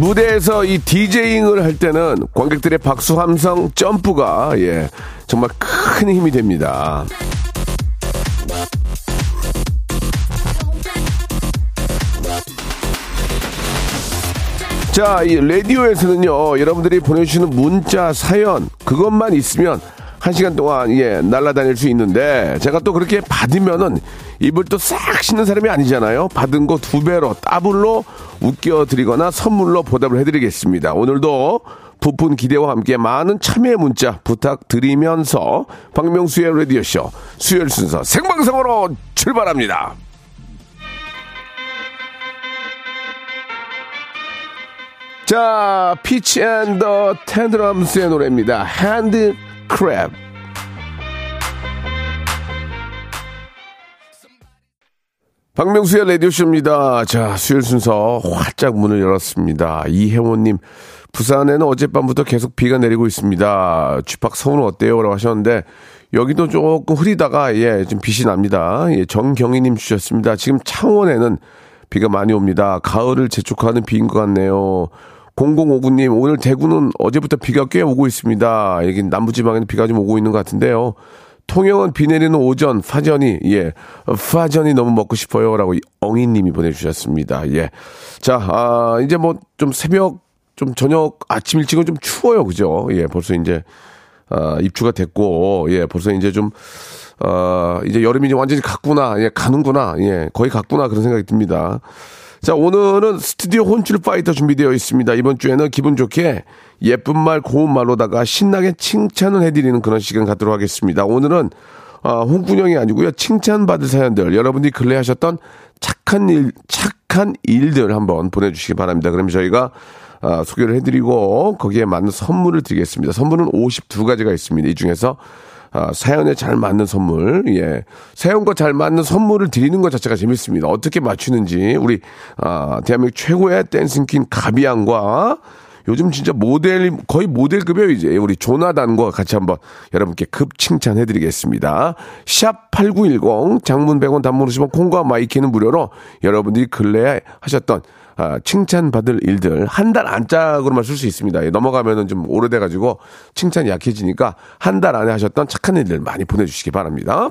무대에서 이 디제잉을 할 때는 관객들의 박수 함성 점프가 예 정말 큰 힘이 됩니다. 자, 이 라디오에서는요, 여러분들이 보내주시는 문자, 사연, 그것만 있으면 한 시간 동안, 예, 날아다닐 수 있는데, 제가 또 그렇게 받으면은 입을 또 싹 씻는 사람이 아니잖아요. 받은 거 두 배로, 더블로 웃겨드리거나 선물로 보답을 해드리겠습니다. 오늘도 부푼 기대와 함께 많은 참여의 문자 부탁드리면서 박명수의 라디오쇼 수요일 순서 생방송으로 출발합니다. 자, Fitz and the Tantrums의 노래입니다. Hand Clap. 박명수의 라디오쇼입니다. 자, 수요일 순서 활짝 문을 열었습니다. 이혜원님, 부산에는 어젯밤부터 계속 비가 내리고 있습니다. 쥐팍 서울은 어때요? 라고 하셨는데, 여기도 조금 흐리다가, 예, 좀 빛이 납니다. 예, 정경희님 주셨습니다. 지금 창원에는 비가 많이 옵니다. 가을을 재촉하는 비인 것 같네요. 0059님, 오늘 대구는 어제부터 비가 꽤 오고 있습니다. 여기 남부지방에는 비가 좀 오고 있는 것 같은데요. 통영은 비 내리는 오전, 파전이, 예, 파전이 너무 먹고 싶어요. 라고 엉이님이 보내주셨습니다. 예. 자, 아, 이제 뭐 좀 새벽, 좀 저녁, 아침 일찍은 좀 추워요. 그죠? 예, 벌써 이제, 아, 입주가 됐고, 예, 벌써 이제 좀, 어, 이제 여름이 이제 완전히 갔구나, 예, 가는구나, 예, 거의 갔구나, 그런 생각이 듭니다. 자, 오늘은 스튜디오 혼출 파이터 준비되어 있습니다. 이번 주에는 기분 좋게 예쁜 말, 고운 말로다가 신나게 칭찬을 해드리는 그런 시간 갖도록 하겠습니다. 오늘은, 어, 홍군형이 아니고요. 칭찬받을 사연들, 여러분들이 근래 하셨던 착한 일, 착한 일들 한번 보내주시기 바랍니다. 그럼 저희가 아, 소개를 해드리고 거기에 맞는 선물을 드리겠습니다. 선물은 52가지가 있습니다. 이 중에서 아, 사연에 잘 맞는 선물, 예. 사연과 잘 맞는 선물을 드리는 것 자체가 재밌습니다. 어떻게 맞추는지, 우리, 아, 대한민국 최고의 댄싱퀸 가비 양과 요즘 진짜 모델, 거의 모델급이에요, 이제. 우리 조나단과 같이 한번 여러분께 급 칭찬해드리겠습니다. 샵 8910, 장문 100원, 단문 50원, 콩과 마이키는 무료로 여러분들이 근래에 하셨던 아, 칭찬받을 일들 한 달 안짝으로만 쓸 수 있습니다. 예, 넘어가면은 좀 오래돼가지고 칭찬이 약해지니까 한 달 안에 하셨던 착한 일들 많이 보내주시기 바랍니다.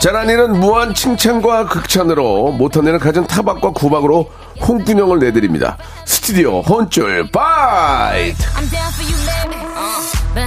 잘한 무한 칭찬과 극찬으로 못한 애는 가진 타박과 구박으로 홍군형을 내드립니다. 스튜디오 혼줄 바이트! Uh.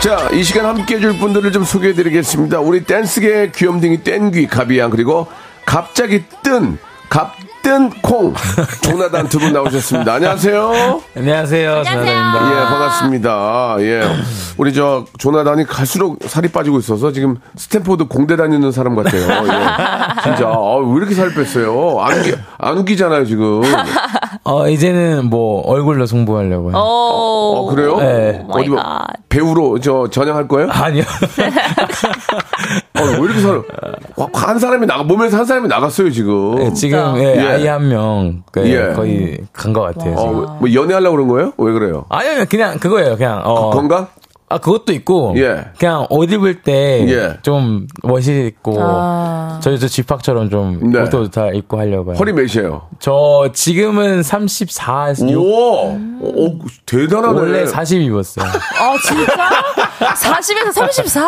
자, 이 시간 함께 해줄 분들을 좀 소개해 드리겠습니다. 우리 댄스계 귀염둥이 땡귀 가비양 그리고 갑자기 뜬 갑 뜬콩 조나단 두 분 나오셨습니다. 안녕하세요. 안녕하세요. 예, 전화입니다. 반갑습니다. 예. 우리 저 조나단이 갈수록 살이 빠지고 있어서 지금 스탠포드 공대 다니는 사람 같아요. 예. 진짜 아, 왜 이렇게 살 뺐어요? 안, 웃기, 안 웃기잖아요 지금. 어, 이제는 뭐 얼굴로 승부하려고요. 어 그래요? 네. 어디 뭐 배우로 저 전향할 거예요? 아니요. 어, 왜 이렇게 살? 와, 한 사람이 나가 몸에서 한 사람이 나갔어요 지금. 네, 지금 예, 예. 아이 한명 예. 거의 간 것 같아요. 어. 뭐 연애하려고 그런 거예요? 왜 그래요? 아니요, 그냥 그거예요. 그냥 어, 건강? 아 그것도 있고 예. 그냥 옷 입을 때 예. 좀 멋있고 아. 저희 저 집합처럼 좀 네. 옷도 다 입고 하려고요. 허리 몇이에요? 저 지금은 34, 6 오, 오, 대단하네. 원래 40 입었어요. 아, 진짜? 40에서 34?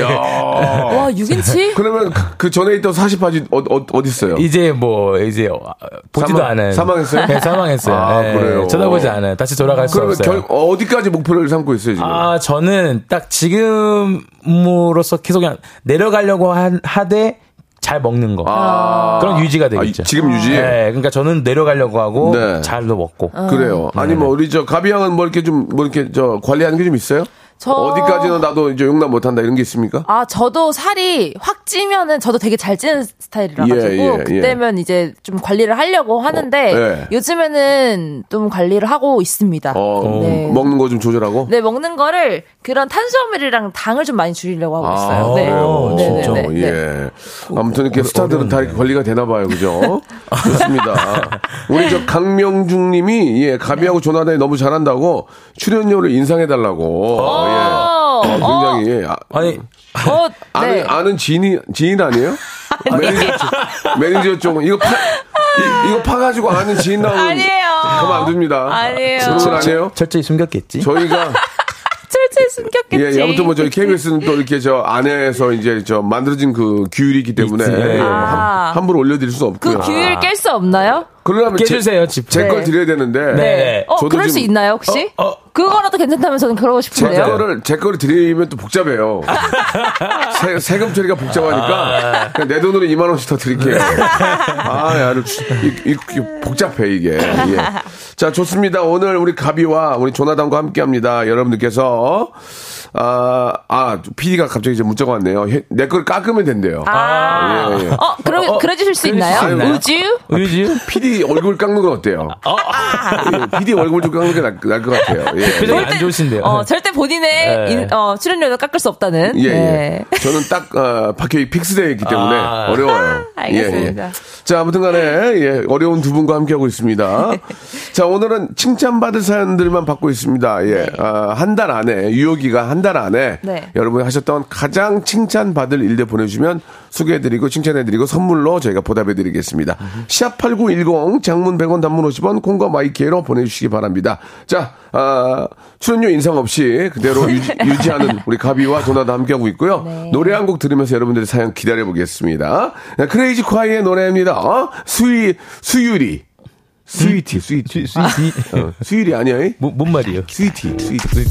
야. 와, 6인치? 그러면 그, 그 전에 있던 40바지 어, 어, 어디 있어요? 이제 뭐 이제 어, 보지도 사망- 않아요. 사망했어요? 네, 사망했어요. 아, 네, 그래요? 쳐다보지 않아요. 다시 돌아갈 수 그러면 없어요. 결, 어디까지 목표를 삼고 있어요, 지금? 아, 저는 딱 지금으로서 계속 그냥 내려가려고 하, 하되 잘 먹는 거. 아. 그런 유지가 아, 되겠죠. 지금 유지? 네, 그러니까 저는 내려가려고 하고 네. 잘도 먹고. 그래요. 아니, 뭐, 우리 저, 가비 양은 뭐 이렇게 좀, 뭐 이렇게 저, 관리하는 게 좀 있어요? 저- 어디까지는 나도 이제 용납 못한다 이런 게 있습니까? 아, 저도 살이 확 찌면은 저도 되게 잘 찌는 스타일이라 가지고 예, 예, 예. 그때면 이제 좀 관리를 하려고 하는데 어, 예. 요즘에는 좀 관리를 하고 있습니다. 어, 네. 먹는 거 좀 조절하고? 네, 먹는 거를 그런 탄수화물이랑 당을 좀 많이 줄이려고 하고 아, 있어요. 네. 그래요. 네, 진짜. 네, 네, 네. 예. 아무튼 이렇게 스타들은 다 이렇게 관리가 되나 봐요. 그죠? 좋습니다. 우리 저 강명중 님이 예, 가비하고 조나단이 너무 잘한다고 출연료를 인상해 달라고. 예. 어, 굉장히, 예. 아, 어, 아니, 아는, 네. 아는 지인이, 지인 아니에요? 매니저 쪽, 매니저 쪽. 이거 파, 이, 이거 파가지고 아는 지인 나오면. 아니에요. 가면 안 됩니다. 아니에요. 그런 건 아니에요? 철저히 숨겼겠지. 저희가 철저히 숨겼겠지. 예, 아무튼 뭐 저희 KBS는 또 이렇게 저 안에서 이제 저 만들어진 그 규율이 있기 때문에 있지. 예, 아. 함, 함부로 올려드릴 수 없고요. 그 규율 깰 수 없나요? 그러려면 깨주세요, 집. 제걸 네. 드려야 되는데. 네. 어, 저도 그럴 수 지금- 있나요, 혹시? 어, 어. 그거라도 괜찮다면 저는 그러고 제 싶은데요. 거를 제 거를 드리면 또 복잡해요. 세, 세금 처리가 복잡하니까 그냥 내 돈으로 2만 원씩 더 드릴게요. 아, 야, 이, 이, 이 복잡해 이게. 예. 자, 좋습니다. 오늘 우리 가비와 우리 조나단과 함께 합니다. 여러분들께서 아, 아, PD가 갑자기 이제 문자가 왔네요. 해- 내걸 깎으면 된대요. 아. 예, 예. 어, 그러, 어, 어, 그래 주실 수 있나요? 있나요? 우주? 의지? PD 얼굴 깎는 건 어때요? 예, PD 얼굴 좀 깎는 게 나 을 것 같아요. 예. 예. 안 좋으신데요. 어, 절대 본인의 네. 인- 어, 출연료는 깎을 수 없다는. 예, 네. 예. 저는 딱, 어, 박혀이 픽스되어 있기 때문에 아. 어려워요. 알겠습니다. 예, 예. 자, 아무튼 간에, 예, 어려운 두 분과 함께하고 있습니다. 자, 오늘은 칭찬받을 사연들만 받고 있습니다. 예, 한달 안에, 유효기가 한달 안에 네. 여러분이 하셨던 가장 칭찬받을 일들 보내주시면 소개해드리고 칭찬해드리고 선물로 저희가 보답해드리겠습니다. 샵8910 장문 100원 단문 50원 콩과 마이키로 보내주시기 바랍니다. 자, 아, 출연료 인상 없이 그대로 유지, 하는 우리 가비와 조나단도 함께하고 있고요. 노래 한 곡 들으면서 여러분들의 사연 기다려보겠습니다. 클래지콰이의 노래입니다. 어? 수이, 수유리. Sweety, Sweety. Sweety. 어, 수유리 아니야? 이? 뭐, 뭔 말이에요? Sweety, Sweety.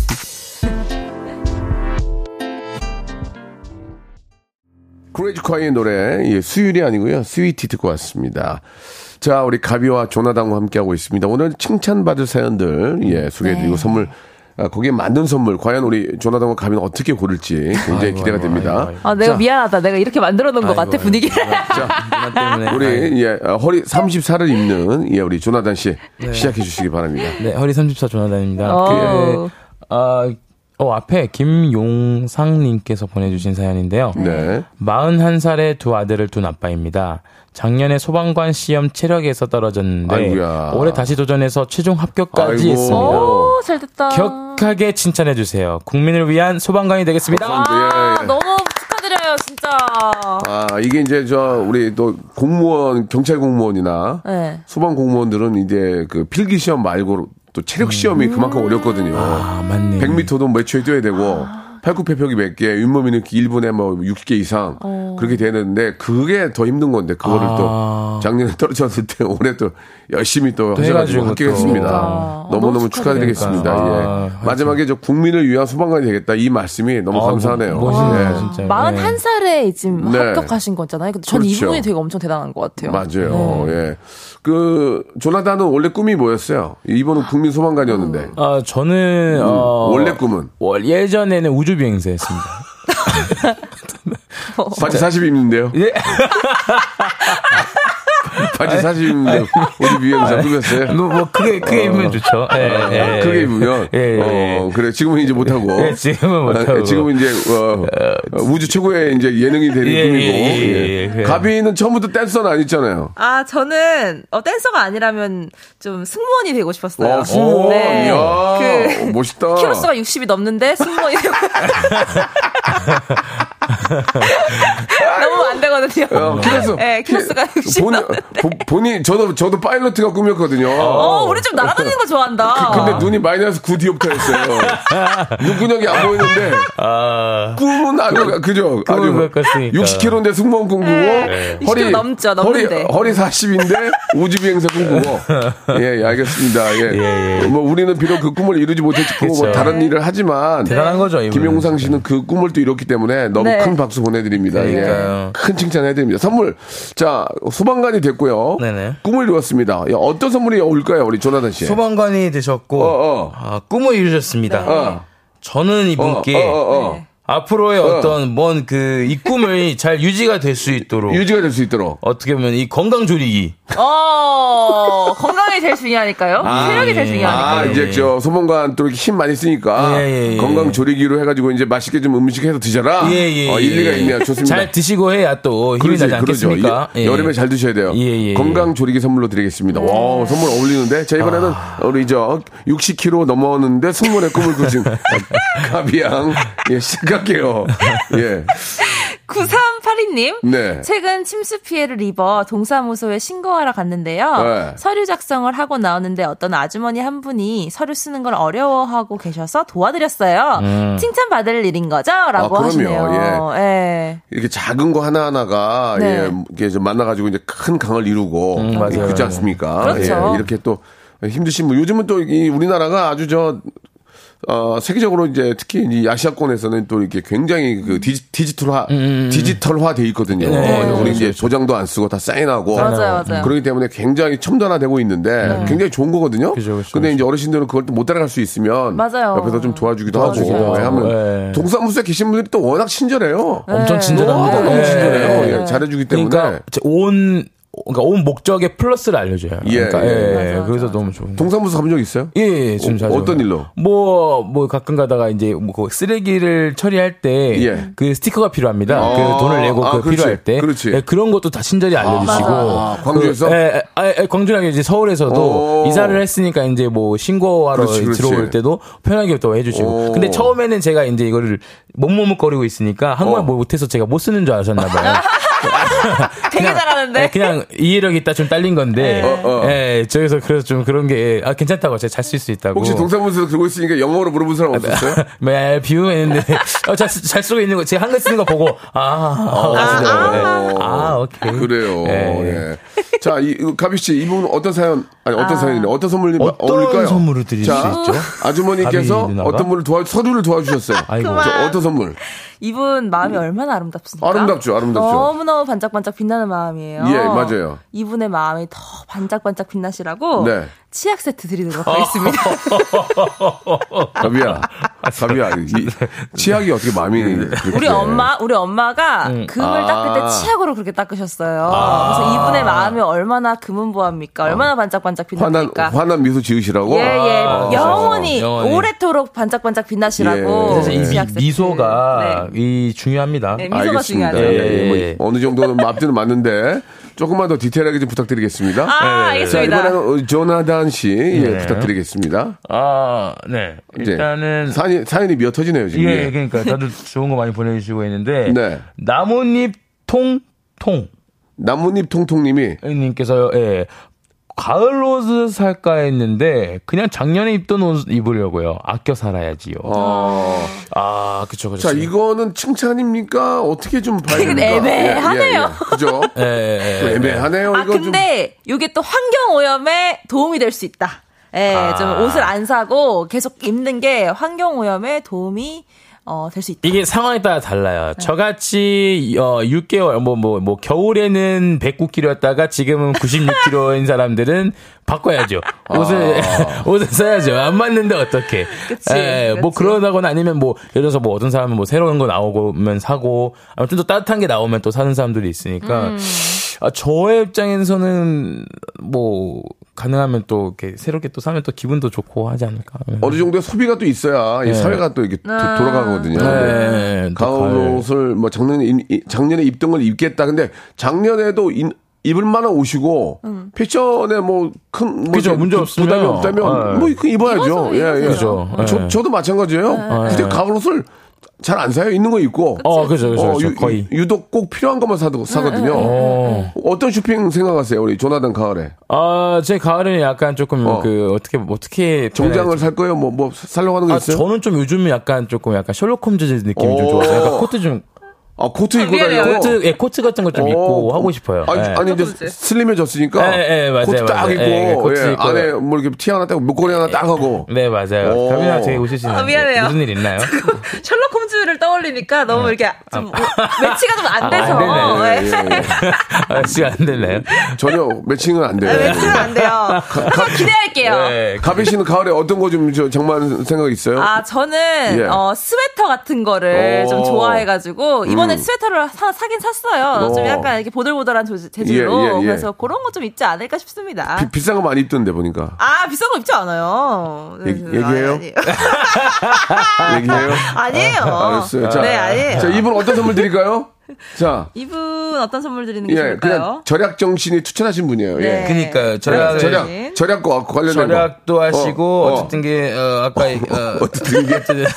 크레이지 콰이의 노래, 예, 수율이 아니고요. 스위티 듣고 왔습니다. 자, 우리 가비와 조나단과 함께하고 있습니다. 오늘 칭찬받을 사연들, 예, 소개해드리고 선물, 아, 거기에 맞는 선물, 과연 우리 조나단과 가비는 어떻게 고를지 굉장히 아이고, 기대가 아이고, 됩니다. 아이고, 아이고. 아, 내가 자. 미안하다. 내가 이렇게 만들어 놓은 것 아이고, 같아, 아이고. 분위기를. 자. 우리, 예, 아, 허리 34를 입는, 예, 우리 조나단 씨, 시작해 주시기 바랍니다. 네, 허리 34 조나단입니다. 어. 그, 아, 어, 앞에 김용상님께서 보내주신 사연인데요. 네. 41살의 두 아들을 둔 아빠입니다. 작년에 소방관 시험 체력에서 떨어졌는데 아이고야. 올해 다시 도전해서 최종 합격까지 아이고. 했습니다. 오, 잘 됐다. 격하게 칭찬해 주세요. 국민을 위한 소방관이 되겠습니다. 아, 예, 예. 너무 축하드려요, 진짜. 아, 이게 이제 저, 우리 또 공무원, 경찰 공무원이나 네. 소방 공무원들은 이제 그 필기 시험 말고 또 체력 시험이 그만큼 어렵거든요. 아, 맞네. 100m도 몇 초에 뛰어야 되고 팔굽혀펴기 몇 개, 윗몸 이는 1분에 뭐 60개 이상 그렇게 되는데 그게 더 힘든 건데 그거를 아. 또 작년에 떨어졌을 때 올해 또 열심히 또또 하셔가지고 해가지고 합격했습니다. 또. 너무너무 너무 축하드리겠습니다. 예. 아, 마지막에 저 국민을 위한 소방관이 되겠다 이 말씀이 너무 아, 감사하네요. 멋있네요, 예. 진짜. 41살에 지금 네. 합격하신 거잖아요. 근데 전 그렇죠. 이분이 되게 엄청 대단한 것 같아요. 맞아요. 예. 그 조나단은 원래 꿈이 뭐였어요? 이번은 국민 소방관이었는데 아, 저는 어, 원래 꿈은 월- 예전에는 우주 비행사였습니다. 바지 40 입는데요. 예. 바지 사시는데 우리 미용사 꾸몄어요. 뭐, 뭐 그게 그게 입으면 좋죠. 예, 예, 예. 크게 입으면 예, 예. 어 그래 지금은 이제 못 하고 예, 지금은 못 하고. 아, 지금은 이제 어, 어, 우주 최고의 이제 예능이 되는 예, 꿈이고 예, 예, 예. 예. 가비는 처음부터 댄서는 아니잖아요. 아, 저는 어, 댄서가 아니라면 좀 승무원이 되고 싶었어요. 어, 승무원. 네. 이야, 그 멋있다. 키로수가 60이 넘는데 승무원이 되고 너무 안 되거든요. 어, 키로수. 네, 키로수가 60 본, 본인 저도 저도 파일럿가 꿈이었거든요. 어, 우리 좀 날아다니는 거 좋아한다. 근데 눈이 마이너스 9디옵터였어요. 눈구녕이 안 보이는데 아, 꿈은 아주 그죠? 아주 꿈을 꿨으니까. 60kg인데 승무원 꿈꾸고 네. 60kg 넘죠, 넘는데. 허리, 허리 40인데 우주 비행사 꿈꾸고 예, 예, 알겠습니다. 예. 예, 예. 뭐 우리는 비록 그 꿈을 이루지 못했고 뭐. 다른 일을 하지만 대단한 거죠. 김용상 씨는 그 꿈을 또 이뤘기 때문에 너무 네. 큰 박수 보내드립니다. 예. 그러니까요. 큰 칭찬해드립니다. 선물 자 소방관이 됐고요. 네네. 꿈을 이루었습니다. 야, 어떤 선물이 올까요, 우리 조나단 씨? 소방관이 되셨고 어, 어. 아, 꿈을 이루셨습니다. 어. 저는 어, 이분께 어, 어, 어. 네. 앞으로의 어. 떤먼그이 꿈을 잘 유지가 될 수 있도록 유지가 될 수 있도록. 어떻게 보면 이 건강 조리기 어, 건강이 제일 중요하니까요. 체력이 제일 중요하니까요. 아, 이제 저 소방관 또 이렇게 힘 많이 쓰니까 예, 예, 예. 건강 조리기로 해가지고 이제 맛있게 좀 음식 해서 드셔라. 예, 예, 어, 예. 일리가 있네요. 좋습니다. 잘 드시고 해야 또 힘이 그러지, 나지 않겠습니까? 그러죠. 예. 여름에 잘 드셔야 돼요. 예, 예, 건강 조리기 선물로 드리겠습니다. 와, 선물 어울리는데. 자, 이번에는 아. 우리 저 60kg 넘었는데 승무원의 꿈을 꾸신 가비양. 예, 시작 할게요. 예. 9382님. 네. 최근 침수 피해를 입어 동사무소에 신고하러 갔는데요. 네. 서류 작성을 하고 나오는데 어떤 아주머니 한 분이 서류 쓰는 걸 어려워하고 계셔서 도와드렸어요. 칭찬받을 일인 거죠? 라고 음. 아, 그럼요. 하시네요. 예. 이렇게 작은 거 하나하나가 네. 예, 이렇게 좀 만나가지고 이제 큰 강을 이루고 음, 맞아요. 예, 그렇지 않습니까? 그렇죠. 예, 이렇게 또 힘드신 분 요즘은 또 이 우리나라가 아주 저 어, 세계적으로 이제 특히 이 아시아권에서는 또 이렇게 굉장히 그 디지, 디지털화, 디지털화 돼 있거든요. 음, 네, 우리 이제 그렇죠. 도장도 안 쓰고 다 사인하고. 맞아요, 맞아요. 그렇기 때문에 굉장히 첨단화되고 있는데 굉장히 좋은 거거든요. 그죠, 그죠, 근데 이제 어르신들은 그걸 또 못 따라갈 수 있으면 맞아요. 옆에서 좀 도와주기도, 도와주기도 하고 하고. 하면 예. 동사무소에 계신 분들이 또 워낙 친절해요. 엄청 친절합니다. 너무 예. 친절해요. 예, 잘해주기 때문에. 그러니까 온 그러니까 온 목적에 플러스를 알려줘요. 예, 그러니까 예. 예, 그래서 너무 좋은. 동사무소 가본 적 있어요? 예, 예, 좀 어, 자주. 어떤 일로? 뭐, 뭐, 가끔 가다가 이제, 뭐, 그 쓰레기를 처리할 때, 예. 그 스티커가 필요합니다. 아, 그 돈을 내고 아, 그 그렇지, 필요할 때. 그렇지. 예, 그런 것도 다 친절히 알려주시고. 아, 광주에서? 그, 예, 예, 예, 광주랑 이제 서울에서도 오. 이사를 했으니까 이제 뭐, 신고하러 그렇지, 그렇지. 들어올 때도 편하게 또 해주시고. 오. 근데 처음에는 제가 이제 이거를 몸머뭇거리고 있으니까 한국말 어. 뭐 못해서 제가 못 쓰는 줄 아셨나 봐요. 되게 잘하는데. 예, 그냥 이해력 있다 좀 딸린 건데, 어, 어. 예, 저기서 그래서 좀 그런 게, 아, 괜찮다고 제가 잘 쓸 수 있다고. 혹시 동사무소에서 들고 있으니까 영어로 물어본 사람 없었어요? 매뷰 했는데 어, 잘, 쓰- 잘 쓰고 있는 거 제가 한글 쓰는 거 보고 아, 하시더라고요. 예. 아, 오케이. 그래요. 예. 예. 자, 이, 가비 씨, 이분 어떤 사연, 아니, 어떤 사연이네. 어떤 선물이 어떤 어울릴까요? 선물을 드릴 자, 수 있죠? 아주머니께서? 어떤 분을 도와, 서류를 도와주셨어요. 아이고. 저 어떤 선물? 이분 마음이 얼마나 아름답습니까? 아름답죠, 아름답죠. 너무너무 반짝반짝 빛나는 마음이에요. 예, 맞아요. 이분의 마음이 더 반짝반짝 빛나시라고 네. 치약 세트 드리도록 하겠습니다. 가비야. 가비야. 이, 치약이 어떻게 마음이. 그렇게 우리 돼? 엄마, 우리 엄마가 금을 아. 닦을 때 치약으로 그렇게 닦으셨어요. 그래서 이분의 마음이 얼마나 금은 보합니까? 얼마나 반짝반짝 화난, 빛납니까? 화난 미소 지으시라고? 예, 예. 아. 영원히, 영원히. 오래도록 반짝반짝 빛나시라고. 그래서 이 치약 미, 세트. 미소가 네. 이 중요합니다. 네, 미소가 알겠습니다. 중요하죠. 예, 예, 뭐 예. 어느 정도는 뭐 앞뒤는 맞는데 조금만 더 디테일하게 좀 부탁드리겠습니다. 아, 자, 알겠습니다. 이번에는 어, 조나단 씨 예, 네. 부탁드리겠습니다. 아, 네. 이제 일단은 사연이, 사연이 미어 터지네요, 지금. 예, 그러니까 다들 좋은 거 많이 보내주시고 있는데 네. 나뭇잎 통통 나뭇잎 통통님이 님께서 예. 가을 옷을 살까 했는데 그냥 작년에 입던 옷 입으려고요. 아껴 살아야지요. 어, 아, 그쵸, 그쵸. 자, 이거는 칭찬입니까? 어떻게 좀 봐야 됩니까? 애매하네요. 예, 예, 예. 그죠? 예, 예, 예. 애매하네요. 아, 이거 좀. 근데 이게 또 환경 오염에 도움이 될 수 있다. 예, 아. 좀 옷을 안 사고 계속 입는 게 환경 오염에 도움이 어, 될 수 있다. 이게 상황에 따라 달라요. 저같이 어 6개월 뭐뭐 뭐 겨울에는 109kg였다가 지금은 96kg인 사람들은 바꿔야죠. 옷을 옷을 써야죠. 안 맞는데 어떻게? 그치, 뭐 그치. 그러다거나 아니면 뭐 예를 들어서 뭐 어떤 사람은 뭐 새로운 거 나오면 사고 아니면 좀 더 따뜻한 게 나오면 또 사는 사람들이 있으니까 음. 아, 저의 입장에서는 뭐 가능하면 또 이렇게 새롭게 또 사면 또 기분도 좋고 하지 않을까. 어느 정도의 소비가 또 있어야 이 네. 사회가 또 이렇게 도- 아. 돌아가거든요. 네, 또 가을 가을. 옷을 뭐 작년에 작년에 입던 걸 입겠다. 근데 작년에도 인- 입을 만한 옷이고 패션에 뭐큰 뭐 그죠, 문제 없으면. 부담이 없다면 네. 뭐 입어야죠. 예, 예. 그죠. 저 네. 저도 마찬가지예요. 근데 가을 옷을 잘 안 사요. 있는 거 입고. 어, 그죠, 그죠, 어. 유, 거의. 유독 꼭 필요한 것만 사도, 사거든요. 어. 어떤 쇼핑 생각하세요, 우리 조나단 가을에? 아, 제 가을은 약간 조금 어. 그 어떻게 어떻게 정장을 살 거예요? 뭐, 뭐, 살려고 하는 거 아, 있어요? 저는 좀 요즘은 약간 조금 약간 셜록 홈즈 느낌이 좀 오. 좋아서 약간 코트 좀 아, 코트 입고. 다니고? 코트 예, 코트 같은 거좀 어, 입고 어. 하고 싶어요. 아니, 예. 아니 이제. 슬림해졌으니까 예, 예, 맞아요, 코트 딱 맞아요. 입고, 예, 예, 코트 예, 입고. 안에 뭐 이렇게 티 하나 딱 목걸이 하나 딱 하고 네 맞아요. 오. 가빈아 되게 웃으시는데 아, 미안해요. 무슨 일 있나요? 셜록 홈즈를 떠올리니까 너무 이렇게 좀 매치가 좀안 아, 돼서. 안 되네요. 네. 예, 예, 예. 아, 시간 안 됐나요? 전혀 매칭은 안 돼요. 네, 매치는 안 돼요. 한번 기대할게요. 네. 가빈 씨는 가을에 어떤 거 좀 장만 생각 있어요? 아, 저는, 예. 어, 스웨터 같은 거를 오. 좀 좋아해가지고, 이번 에 음. 스웨터를 사, 사긴 샀어요. 좀 어. 약간 이렇게 보들보들한 조- 재질로. 예, 예, 예. 그래서 그런 거좀 입지 않을까 싶습니다. 비, 비싼 거 많이 입던데 보니까 아, 비싼 거 입지 않아요. 얘기- 얘기 해요? 아니, 얘기해요. 아니에요. 알았어요. 자, 네, 아니에요. 자 이분 어떤 선물 드릴까요? 자, 이분 어떤 선물 드리는 게 예, 좋을까요? 그냥 절약 정신이 투철하신 분이에요. 예. 네. 그니까요. 절약, 절약 절약, 절약과 관련된 거. 절약도 하시고 어, 어. 어, 쨌든 게 어, 아까 어, 어쨌든 게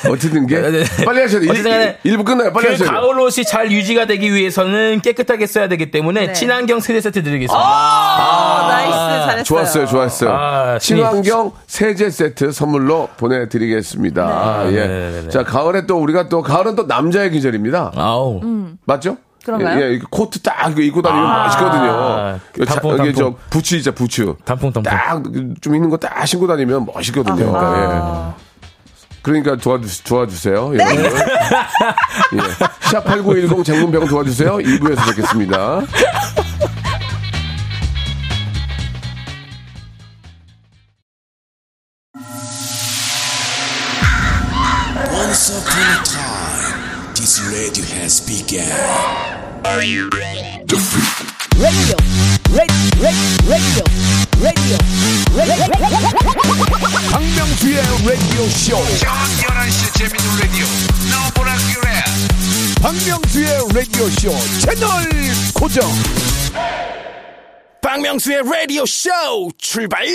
어쨌든 게 네, 네. 빨리 하셔야 돼. 어쨌든 간에 일, 부 끝나요. 빨리 그 하셔야 돼. 가을 옷이 잘 유지가 되기 위해서는 깨끗하게 써야 되기 때문에 네. 친환경 세제 세트 드리겠습니다. 아, nice. 잘했어요. 좋았어요, 좋았어요. 아, 친환경 세제 세트 선물로 보내드리겠습니다. 아, 예. 네네네. 자, 가을에 또 우리가 또 가을은 또 남자의 계절입니다. 아우. 맞죠? 음. 그런가요? 예, 예, 코트 딱 입고 다니면 아. 멋있거든요. 여기, 자- 단풍, 여기 저 단풍. 부츠 있자 부츠. 단풍 단풍. 딱 좀 있는 거 딱 신고 다니면 멋있거든요. 아. 예. 그러니까 도와주, 도와주세요. 네. 여러분. 예. 샵8910 장문 100원 도와주세요. 2부에서 뵙겠습니다. Once upon a time, this radio has begun. 박명수의 라디오 쇼. 박명수의 라디오 쇼 채널 고정. 박명수의 라디오 쇼 출발.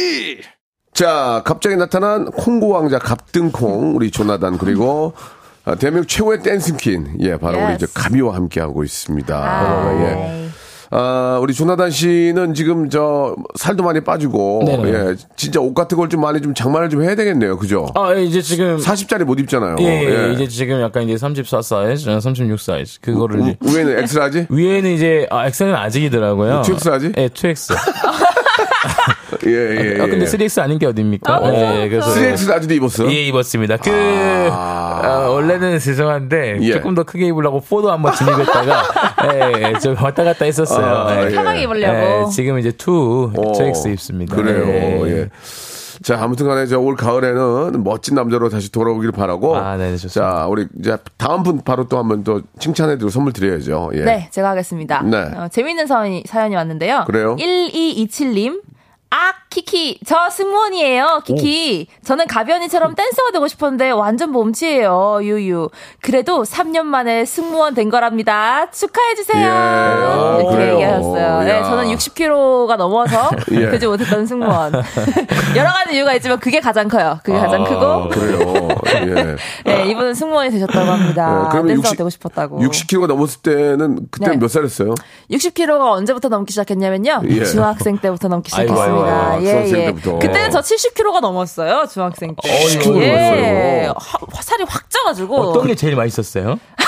자, 갑자기 나타난 콩고 왕자 갑등콩 우리 조나단 그리고 아, 대한민국 최고의 dancing queen 예 바로 우리 Yes. 이제 가비와 함께 하고 있습니다. 아, 예. 네. 아, 우리 조나단 씨는 지금 저 살도 많이 빠지고 네네. 예 진짜 옷 같은 걸 좀 많이 좀 장만을 좀 해야 되겠네요. 그죠? 아, 이제 지금 40짜리 못 입잖아요. 예, 예, 이제 지금 약간 이제 34 사이즈, 36 사이즈 그거를 이제 우, 위에는 X-large? 위에는 이제 아, XL은 아직이더라고요. 2X 하지? 예, 2X. 예, 예, 예. 아, 근데 3X 아닌 게 어딥니까? 아, 예, 그래서 3X 라지도 입었어요? 예, 입었습니다. 그, 아, 원래는 죄송한데, 예. 조금 더 크게 입으려고 포도 한번 진입했다가, 예, 좀 왔다 갔다 했었어요. 아, 예. 편하게 입으려고. 예, 지금 이제 2, 어, 2X 입습니다. 그래요. 예. 예. 자, 아무튼 간에 저올 가을에는 멋진 남자로 다시 돌아오길 바라고. 아, 네, 좋습니다. 자, 우리 이제 다음 분 바로 또 한번 또 칭찬해드리고 선물 드려야죠. 예. 네, 제가 하겠습니다. 네. 어, 재밌는 사연이, 사연이 왔는데요. 그래요? 1227님. 아, 키키. 저 승무원이에요, 키키. 저는 가비언니처럼 댄서가 되고 싶었는데 완전 몸치예요, 유유. 그래도 3년 만에 승무원 된 거랍니다. 축하해주세요. 예, 아, 이렇게 그래요. 얘기하셨어요. 네, 야. 저는 60kg가 넘어서 예. 되지 못했던 승무원. 여러 가지 이유가 있지만 그게 가장 커요. 그게 가장 아, 크고. 그래요. 예. 네, 이분은 승무원이 되셨다고 합니다. 어, 그러면 댄서가 60 되고 싶었다고. 60kg가 넘었을 때는 그때 네. 몇 살이었어요? 60kg가 언제부터 넘기 시작했냐면요. 예. 중학생 때부터 넘기 아이고, 시작했습니다. 아이고, 아이고, 중학생 때부터. 그때는 저 70kg가 넘었어요. 중학생 때. 70kg 가 예. 넘었어요. 화- 살이 확 쪄가지고. 어떤 게 제일 맛있었어요?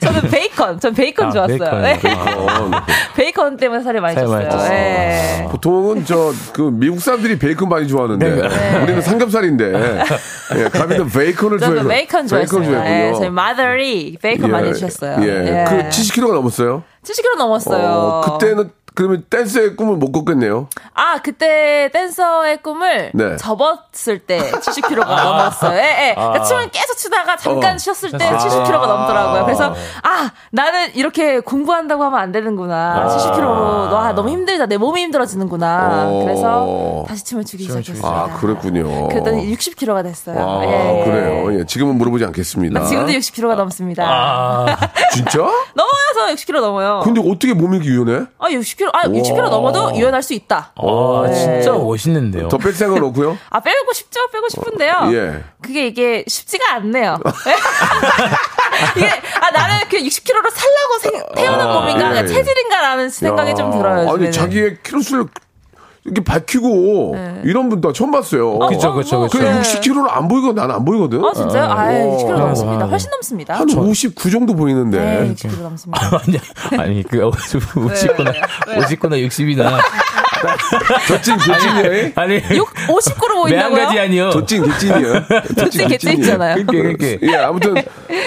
저는 베이컨. 전 베이컨 아, 좋았어요. 베이컨. 네. 아. 어, 베이컨 베이컨 때문에 살이 많이 쪘어요. 예. 보통은 저 그 미국 사람들이 베이컨 많이 좋아하는데 네. 우리는 삼겹살인데 예, 가비는 베이컨을 저도 좋아해서 베이컨 좋아했어요. 베이컨 예, 좋아했군요. 저희 마더이 베이컨 많이 주셨어요. 예. 그 70kg가 넘었어요. 70kg 넘었어요. 어, 그때는 그러면 댄스의 꿈을 못 꿨겠네요. 아, 그때 댄서의 꿈을 네. 접었을 때 70kg가 넘었어요. 예, 예. 그러니까 춤을 계속 추다가 잠깐 어. 쉬었을 때 70kg가 넘더라고요. 그래서 아, 나는 이렇게 공부한다고 하면 안 되는구나. 70kg 아, 너무 힘들다. 내 몸이 힘들어지는구나. 어. 그래서 다시 춤을 추기 시작했습니다. 아, 그랬군요. 그랬더니 60kg가 됐어요. 아, 예. 그래요. 예, 지금은 물어보지 않겠습니다. 나 지금도 60kg가 넘습니다. 아, 진짜? 넘어 서 60kg 넘어요. 근데 어떻게 몸이 이렇게 유연해? 아, 60kg, 아, 60kg 넘어도 유연할 수 있다. 아, 진짜 멋있는데요. 더 뺄 생각은 없고요? 아, 빼고 싶죠? 빼고 싶은데요. 예. 그게 이게 쉽지가 않네요. 이게, 아, 나는 그 60kg로 살라고 생- 태어난 몸인가, 예. 체질인가라는 생각이 좀 들어요. 아니, 요즘에는. 자기의 키로수를 이렇게 밝히고 네. 이런 분 나 처음 봤어요. 그쵸, 그쵸, 그쵸. 그래, 네. 60kg는 안 보이거든. 나는 안 보이거든. 어, 진짜요? 아, 60kg 어. 넘습니다. 어. 훨씬 넘습니다. 한 59 정도 보이는데. 네, 60kg 넘습니다. 아니, 아니, 그, 50구나, 50구나 60이나. 저찐, 개찐이에요? 아니, 6, 50kg 매한 보인다고요? 가지 아니요. 저찐, 개찐이에요. 저찐, 개찐이잖아요. 그렇게, 그렇게. 예, 아무튼,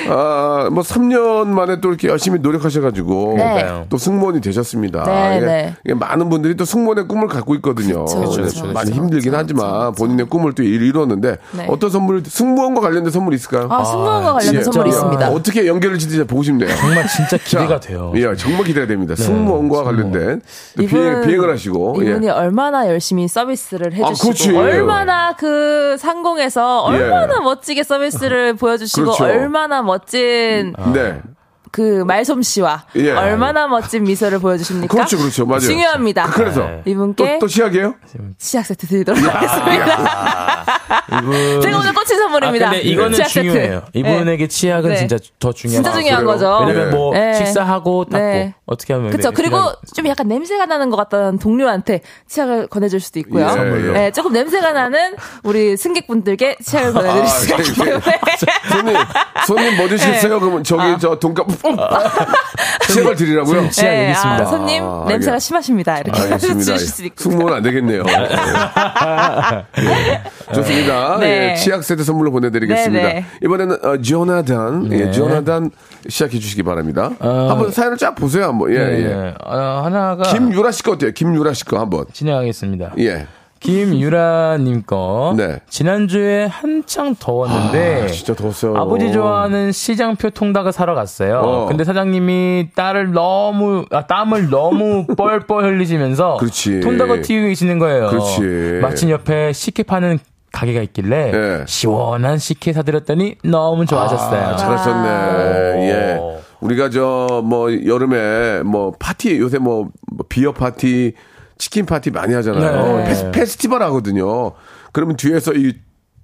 아, 뭐, 3년 만에 또 이렇게 열심히 노력하셔가지고, 네. 또 승무원이 되셨습니다. 네, 예, 네. 예, 많은 분들이 또 승무원의 꿈을 갖고 있거든요. 그쵸, 네, 그쵸, 많이 그쵸, 힘들긴 그쵸, 하지만 그쵸, 본인의 꿈을 또 일- 이뤘는데, 네. 어떤 선물, 승무원과 관련된 선물이 있을까요? 아, 승무원과 관련된 예, 선물이 예, 있습니다. 어떻게 연결을 짓는지 보고 싶네요. 정말 진짜 기대가 자, 돼요. 예, 정말 기대가 됩니다. 승무원과 관련된 비행, 비행을 하시고. 이분이 예. 얼마나 열심히 서비스를 아, 해주시고 그렇지. 얼마나 그 상공에서 예. 얼마나 멋지게 서비스를 보여주시고 그렇죠. 얼마나 멋진 네. 그 말솜씨와 예. 얼마나 멋진 미소를 보여주십니까? 그렇죠, 그렇죠. 맞아요. 중요합니다. 그래서 네. 이분께 또, 또 시작이에요? 치약 세트 드리도록 하겠습니다. 이분. 제가 오늘 꽂힌 선물입니다. 아, 근데 이거는 치약 세트. 중요해요. 이분에게 치약은 네. 진짜 더 중요한 진짜 거 중요한 그래요? 거죠. 왜냐면 네. 뭐 네. 식사하고 닦고 네. 어떻게 하면 그렇죠. 네, 그리고 그냥 좀 약간 냄새가 나는 것 같다는 동료한테 치약을 권해줄 수도 있고요. 예. 네, 조금 냄새가 나는 우리 승객분들께 치약을 권해드릴 아, 수가 네, 있기 네. 때문에. 손님, 손님 뭐 드시겠어요? 그러면 저기 아. 저 돈값 치약을 드리라고요? 손님 치약 여기 있습니다. 아, 손님 아, 냄새가 알겠- 심하십니다. 이렇게 알겠습니다. 주실 수 있고. 승무원 안 되겠네요. 예. 좋습니다. 네. 예, 치약 세트 선물로 보내드리겠습니다. 네, 네. 이번에는 어, 조나단, 예, 조나단 시작해 주시기 바랍니다. 한번 사연을 쫙 보세요. 한번. 예, 예. 네. 어, 하나가 김유라 씨 거 어때요? 김유라 씨 거 한번. 진행하겠습니다. 예. 김유라님 거. 네. 지난주에 한창 더웠는데. 아, 진짜 더웠어요. 아버지 좋아하는 시장표 통닭을 사러 갔어요. 어. 근데 사장님이 딸을 너무 아, 땀을 너무 뻘뻘 흘리시면서 그렇지. 통닭을 튀기고 계시는 거예요. 그렇지. 마침 옆에 식혜 파는 가게가 있길래 예. 시원한 식혜 사드렸더니 너무 좋아하셨어요. 아, 잘하셨네. 예. 오. 우리가 저 뭐 여름에 뭐 파티 요새 뭐, 뭐 beer 파티, 치킨 파티 많이 하잖아요. 네. 페스, 페스티벌 하거든요. 그러면 뒤에서 이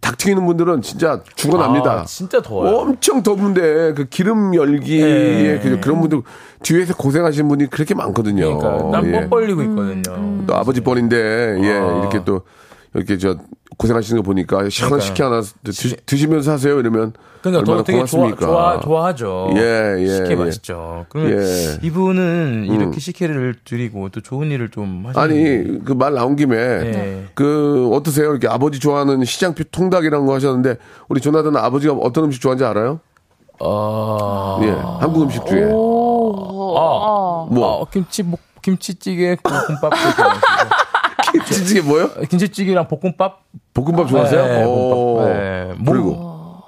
닭 튀기는 분들은 진짜 죽어납니다. 아, 진짜 더워요. 엄청 더운데 그 기름 열기에 그- 그런 분들 뒤에서 고생하시는 분이 그렇게 많거든요. 그러니까 땀 예. 흘리고 있거든요. 또 아버지 뻘인데 예 아. 이렇게 또 이렇게 저 고생하시는 거 보니까 시원한 식혜 하나 드, 드시면서 하세요 이러면 그러니까 얼마나 더 되게 좋아, 고맙습니까? 좋아, 좋아 하죠. 예, 예, 식혜 예. 맛있죠. 그러면 예. 음. 이분은 이렇게 식혜를 드리고 또 좋은 일을 좀 하시는 아니 그 말 나온 김에 네. 그 어떠세요? 이렇게 아버지 좋아하는 시장표 통닭이라는 거 하셨는데 우리 조나단 아버지가 어떤 음식 좋아하는지 알아요? 어... 예, 한국 음식 중에 어. 뭐 아, 김치 볶 김치찌개 볶음밥도 좋아하시고 김치찌개 뭐요? 김치찌개랑 볶음밥 볶음밥 좋아하세요? 네, 오. 볶음밥. 네. 뭐, 그리고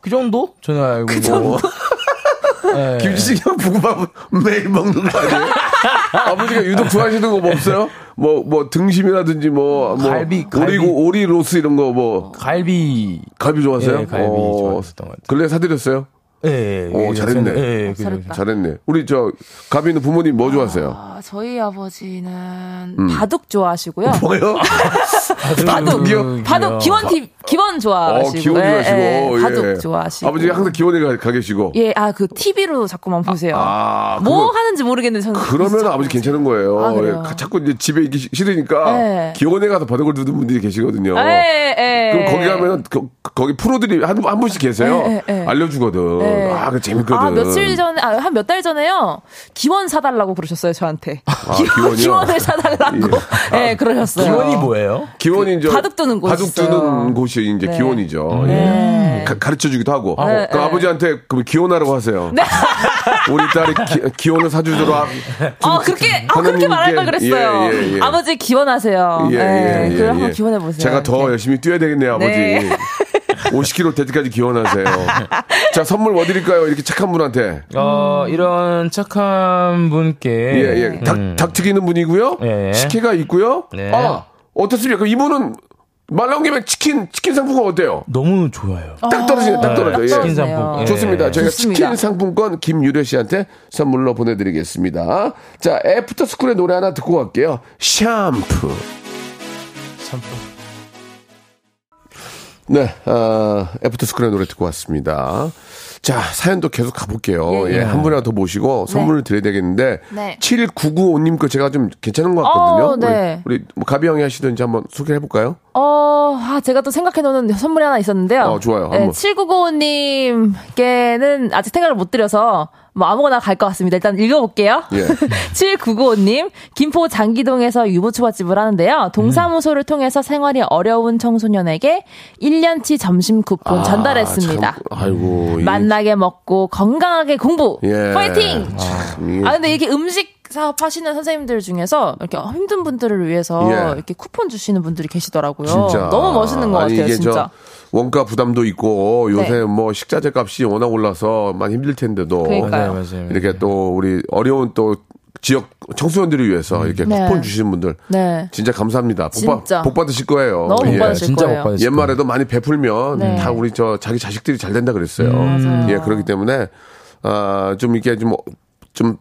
그 정도 저는 알고 그 뭐, 네. 김치찌개랑 볶음밥 매일 먹는 거 아니에요? 아버지가 유독 좋아하시는 거 뭐 없어요? 뭐, 뭐, 등심이라든지 뭐, 뭐 갈비, 갈비. 오리, 오리 로스 이런 거 뭐, 갈비 갈비 좋아하세요? 예, 갈비 어, 좋아했었던 것 같아요. 근래 사드렸어요? 예, 오, 잘했네. 예, 그- 잘했다. 잘했네. 우리 저, 가비는 부모님 뭐 좋아하세요? 아, 저희 아버지는 바둑 좋아하시고요. 뭐요? 바둑? 바둑 기원 TV, 기원 좋아하시고. 어, 기원 예, 좋아하시고. 예, 예. 바둑 좋아하시고. 아버지가 항상 기원에 가, 가 계시고. 예, 아, 그, TV로 자꾸만 보세요. 아, 뭐 그거- 하는지 모르겠는데 저는. 그러면 아버지 괜찮은 거예요. 아, 그래요? 예, 자꾸 이제 집에 있기 싫- 싫으니까 네. 기원에 가서 바둑을 두는 분들이 계시거든요. 예, 예. 그럼 거기 가면 그, 거기 프로들이 한, 한 분씩 계세요. 예, 예, 예. 알려주거든. 예. 아, 그 재밌거든. 아, 며칠 전에, 아, 한 몇 달 전에요. 기원 사달라고 그러셨어요, 저한테. 기원이요? 기원을 사달라고. 예, 그러셨어요. 기원이 뭐예요? 기원이 이제 바둑 두는 곳 바둑. 두는 곳이 이제 네. 기원이죠. 네. 예. 가, 르쳐 주기도 하고. 네, 그 네. 아버지한테 그럼 기원하라고 하세요. 우리 딸이 기, 기원을 사주도록. 하- 어, 그렇게, 아, 그렇게 말할 걸 그랬어요. 예, 예, 예. 아버지 기원하세요. 예, 예, 예, 그럼 예. 한번 기원해 보세요. 제가 더 네. 열심히 뛰어야 되겠네요, 아버지. 네. 50kg 될 때까지 기원하세요. 자, 선물 뭐 드릴까요? 이렇게 착한 분한테. 어, 이런 착한 분께. 예, 예. 닭, 음. 닭 튀기는 분이고요. 예. 식혜가 있고요. 네. 아, 어떻습니까? 그럼 이분은 말 나온 김에 치킨, 치킨 상품권 어때요? 너무 좋아요. 딱 떨어지네, 딱 떨어져. 예. 치킨. 상품. 예. 좋습니다. 저희가 좋습니다. 치킨 상품권 김유래 씨한테 선물로 보내드리겠습니다. 자, 애프터 스쿨의 노래 하나 듣고 갈게요. 샴푸. 상품. 네, 아, 애프터 스쿨의 노래 듣고 왔습니다. 자, 사연도 계속 가볼게요. 예, 한 분이라도 더 모시고 선물을 드려야 되겠는데, 네. 7199호님 거 제가 좀 괜찮은 것 같거든요. 어, 네. 우리, 우리 뭐 가비 형이 하시든지 한번 소개해 볼까요? 어, 아, 제가 또 생각해놓은 선물이 하나 있었는데요. 어, 좋아요. 네, 한번. 7995님께는 아직 생각을 못 드려서 뭐 아무거나 갈 것 같습니다. 일단 읽어볼게요. 예. 7995님, 김포 장기동에서 유부초밥집을 하는데요. 동사무소를 통해서 생활이 어려운 청소년에게 1년치 점심 쿠폰 전달했습니다. 아, 참, 아이고. 이- 만나게 먹고 건강하게 공부. 예. 파이팅! 참, 이게- 아 근데 이렇게 음식 사업 하시는 선생님들 중에서 이렇게 힘든 분들을 위해서 예. 이렇게 쿠폰 주시는 분들이 계시더라고요. 진짜. 너무 멋있는 것 아니, 같아요, 이게 진짜. 저 원가 부담도 있고 요새 네. 뭐 식자재 값이 워낙 올라서 많이 힘들 텐데도. 맞아요, 맞아요. 이렇게 또 우리 어려운 또 지역 청소년들을 위해서 이렇게 네. 쿠폰 주시는 분들 네. 진짜 감사합니다. 복, 받- 진짜. 복 받으실 거예요. 너무 복 예. 받으실 진짜 거예요. 못 받으실 거예요. 옛말에도 많이 베풀면 네. 다 우리 저 자기 자식들이 잘 된다 그랬어요. 맞아요. 예, 그렇기 때문에 아, 좀 이게 좀좀 좀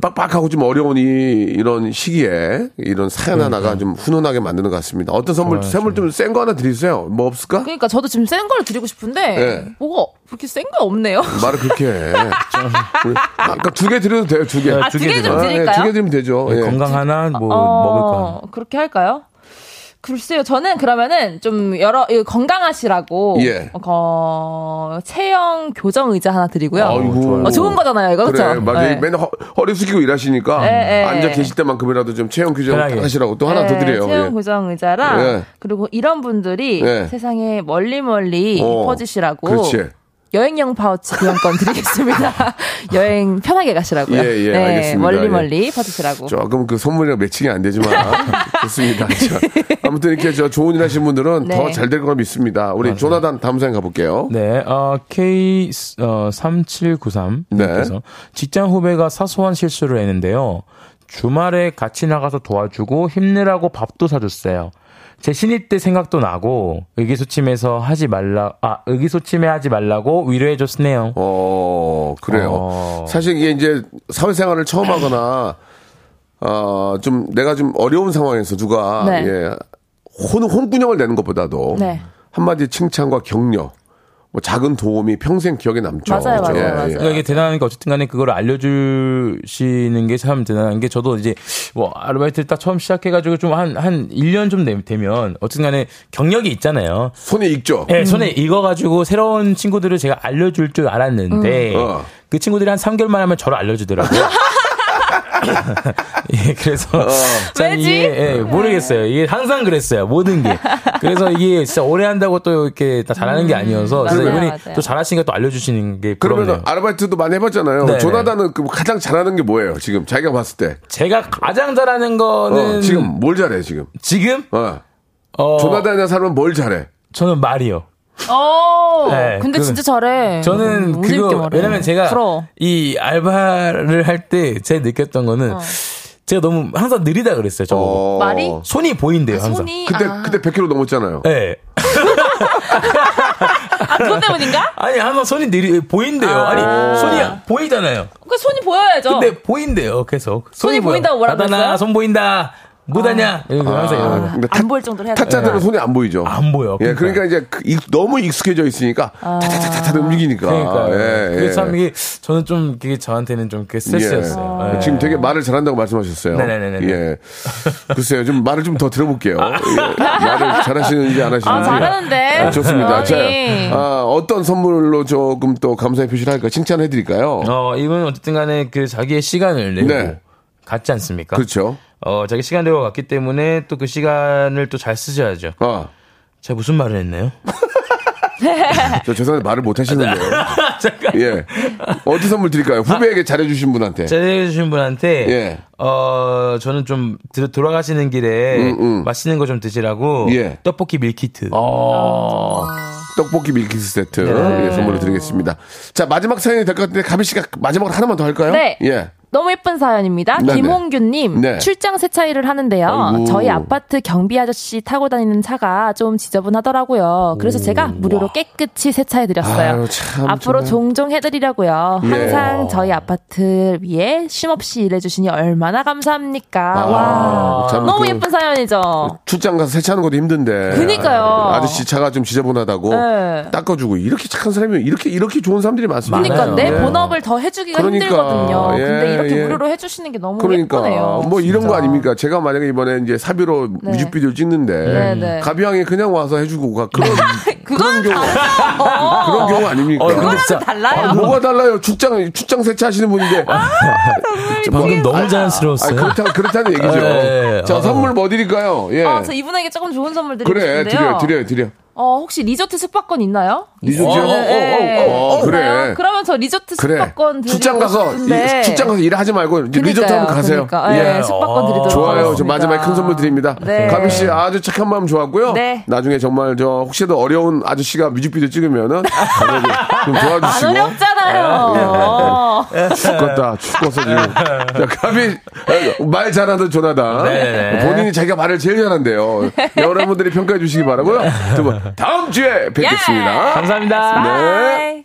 빡빡하고 좀 어려운 이, 이런 시기에 이런 사연 하나가 좀 훈훈하게 만드는 것 같습니다. 어떤 선물, 선물 좀 센 거 하나 드리세요. 뭐 없을까? 그러니까 저도 지금 센 걸 드리고 싶은데 네. 뭐가 그렇게 센 거 없네요. 말을 그렇게 해. 우리 아까 두 개 드려도 돼요, 두 개. 아, 두두개개좀 아, 예, 드릴까요? 두개 드리면 되죠. 예. 건강 하나, 뭐, 어, 먹을 거 하나. 그렇게 할까요? 글쎄요, 저는 그러면은 좀 여러 건강하시라고 예. 어, 체형 교정 의자 하나 드리고요. 아이고. 어, 좋은 거잖아요, 이거 그래, 그렇죠? 맞아요. 네. 맨날 허, 허리 숙이고 일하시니까 예, 예. 앉아 계실 때만큼이라도 좀 체형 편하게. 하시라고 또 하나 더 네, 드려요. 체형 예. 교정 의자랑 예. 그리고 이런 분들이 예. 세상에 멀리 멀리 어, 퍼지시라고 그렇지. 여행용 파우치 교환권 드리겠습니다. 여행 편하게 가시라고요. 네, 예, 예, 알겠습니다. 멀리 예. 멀리 퍼지시라고. 조금 그 선물이랑 매칭이 안 되지만 좋습니다. 자, 아무튼 이렇게 저 좋은 일 하신 분들은 네. 더잘 될 거라 믿습니다. 우리 조나단 다음 사연 가볼게요. 네, 어, K, 어, 3793. 네. 께서 직장 후배가 사소한 실수를 했는데요. 주말에 같이 나가서 도와주고 힘내라고 밥도 사줬어요. 제 신입 때 생각도 나고 의기소침해서 하지 말라, 아, 의기소침해 하지 말라고 위로해 줬네요. 어, 그래요. 어. 사실 이게 이제 사회생활을 처음 하거나, 어, 좀 내가 좀 어려운 상황에서 누가, 네. 예, 혼, 혼꾸녕을 내는 것보다도 네. 한마디 칭찬과 격려, 뭐 작은 도움이 평생 기억에 남죠. 맞아요, 맞아요, 예, 맞아요. 예. 그러니까 이게 대단한 게 어쨌든 간에 그걸 알려주시는 게 참 대단한 게 저도 이제 뭐 아르바이트를 딱 처음 시작해가지고 좀 한, 한 1년 좀 되- 되면 어쨌든 간에 경력이 있잖아요. 손에 익죠? 네, 손에 익어가지고 새로운 친구들을 제가 알려줄 줄 알았는데 음. 어. 그 친구들이 한 3개월 만에 하면 저를 알려주더라고요. 예, 그래서 어. 참 왜지? 이게 예, 모르겠어요. 이게 항상 그랬어요. 모든 게. 그래서 이게 진짜 오래 한다고 또 이렇게 다 잘하는 게 아니어서 그래서 음. 맞아요, 이분이 맞아요. 또 잘하시니까 또 알려주시는 게 그러면. 아르바이트도 많이 해봤잖아요. 네, 조나단은 그 가장 잘하는 게 뭐예요? 지금 자기가 봤을 때. 제가 가장 잘하는 거는 어, 지금 뭘 잘해, 지금? 지금 어. 어, 조나단이라는 사람은 뭘 잘해? 저는 말이요. 어, 네, 근데 그- 진짜 잘해. 저는 재밌게 그거. 왜냐면 제가 부러워. 이 알바를 할 때 제가 느꼈던 거는 어. 제가 너무 항상 느리다 그랬어요. 저 어. 말이? 손이 보인대요 항상. 손이 그때, 아, 그때 100kg 넘었잖아요. 네. 아, 그것 때문인가? 아니 항상 손이 느리 보인대요. 아. 아니 손이 보이잖아요. 그 손이 보여야죠. 근데 보인대요 계속. 손이 보여. 보인다고 뭐라고 나다나 했어요? 손 보인다. 못하냐? 이러고 항상 이러고. 근데 안 보일 정도로 해야 타짜들은 돼요. 손이 안 보이죠. 안 보여. 예, 그러니까요. 그러니까 이제 그 익- 너무 익숙해져 있으니까 타타타타 움직이니까. 그러니까 예, 그게 예. 참 이게 저는 좀 그게 저한테는 좀 그게 스트레스였어요. 예. 예. 지금 되게 말을 잘한다고 말씀하셨어요. 네네네네. 예. 글쎄요, 좀 말을 좀 더 들어볼게요. 예. 말을 잘하시는지 안 하시는지. 아, 잘하는데. 아, 좋습니다. 자, 아니. 아, 어떤 선물로 조금 또 감사의 표시를 할까? 칭찬을 해드릴까요? 어, 이분은 어쨌든 간에 그 자기의 시간을 내고 네. 갔지 않습니까? 그렇죠. 어, 자기 시간 내고 갔기 때문에 또 그 시간을 또 잘 쓰셔야죠. 아, 제가 무슨 말을 했나요? 저 죄송한데 말을 못 하시는데요. 잠깐. 예. 어디 선물 드릴까요? 후배에게 잘해주신 분한테. 잘해주신 분한테, 예. 어, 저는 좀 들- 돌아가시는 길에 음, 음. 맛있는 거 좀 드시라고 예. 떡볶이 meal kit. 어, 떡볶이 meal kit 세트 네. 예, 선물로 드리겠습니다. 자 마지막 사연이 될 것 같은데 가비 씨가 마지막으로 하나만 더 할까요? 네. 예. 너무 예쁜 사연입니다. 네네. 김홍규님 네. 출장 세차일을 하는데요. 아이고. 저희 아파트 경비 아저씨 타고 다니는 차가 좀 지저분하더라고요. 그래서 제가 무료로 깨끗이 세차해드렸어요. 아유, 참, 앞으로 정말. 종종 해드리려고요. 예. 항상 저희 아파트 위에 쉼없이 일해주시니 얼마나 감사합니까. 아, 와참 너무 그- 예쁜 사연이죠. 출장 가서 세차하는 것도 힘든데. 그니까요. 아저씨 차가 좀 지저분하다고 네. 닦아주고 이렇게 착한 사람이 이렇게 이렇게 좋은 사람들이 많습니다. 그러니까 내 예. 본업을 더 해주기가 그러니까, 힘들거든요. 근데 예, 이렇게 예. 무료로 해주시는 게 너무 그러니까 예쁘네요. 뭐 이런 거 진짜. 아닙니까? 제가 만약에 이번에 이제 사비로 네. 뮤직비디오 찍는데 네, 네. 가비양이 그냥 와서 해주고 가 그런 그건 그런 경우 그런 경우 아닙니까? 어, 진짜 좀 달라요. 아, 뭐가 달라요? 출장 출장 세차하시는 분인데. 방금 너무 아, 자연스러웠어요. 그렇다, 그렇다는 얘기죠. 예, 예. 자, 어. 선물 뭐 드릴까요? 예. 아, 저 이분에게 조금 좋은 선물 드리고 그래, 싶은데요. 드려, 드려, 드려. 어, 혹시 리조트 숙박권 있나요? 리조트요? 있어요. 네. 어, 어, 어, 어, 있나요? 그래. 그러면 저 리조트. 숙박권 드리고 출장 가서. 이- 출장 가서 일하지 말고, 이제 리조트 그러니까요, 한번 가세요. 그러니까. 예, 예. 숙박권 드리도록 좋아요. 저 하겠습니다. 마지막에 큰 선물 드립니다. 네. 가비 씨 아주 착한 마음 좋았고요. 네. 나중에 정말 저 혹시라도 어려운 아저씨가 뮤직비디오 찍으면은 좀안 도와주시고. 어렵잖아 요. 죽겠다. 죽었어 지금. 자, 가비 말 잘하는 조나단. 네네. 본인이 자기가 말을 제일 잘한대요. 여러분들이 평가해 주시기 바라고요. 두 분 다음 주에 뵙겠습니다. 감사합니다. 네.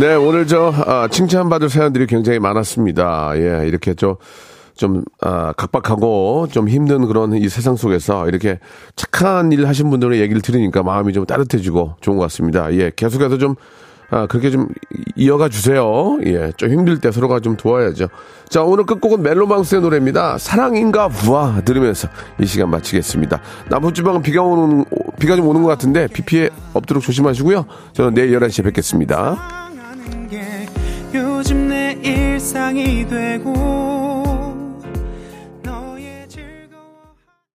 네, 오늘 저 아, 칭찬받을 사연들이 굉장히 많았습니다. 예, 이렇게 저 좀, 아, 각박하고 좀 힘든 그런 이 세상 속에서 이렇게 착한 일 하신 분들의 얘기를 들으니까 마음이 좀 따뜻해지고 좋은 것 같습니다. 예, 계속해서 좀, 아, 그렇게 좀 이어가 주세요. 예, 좀 힘들 때 서로가 좀 도와야죠. 자, 오늘 끝곡은 멜로망스의 노래입니다. 사랑인가 부아 들으면서 이 시간 마치겠습니다. 남부지방은 비가 오는, 비가 좀 오는 것 같은데 비 피해 없도록 조심하시고요. 저는 내일 11시에 뵙겠습니다. 요즘 내 일상이 되고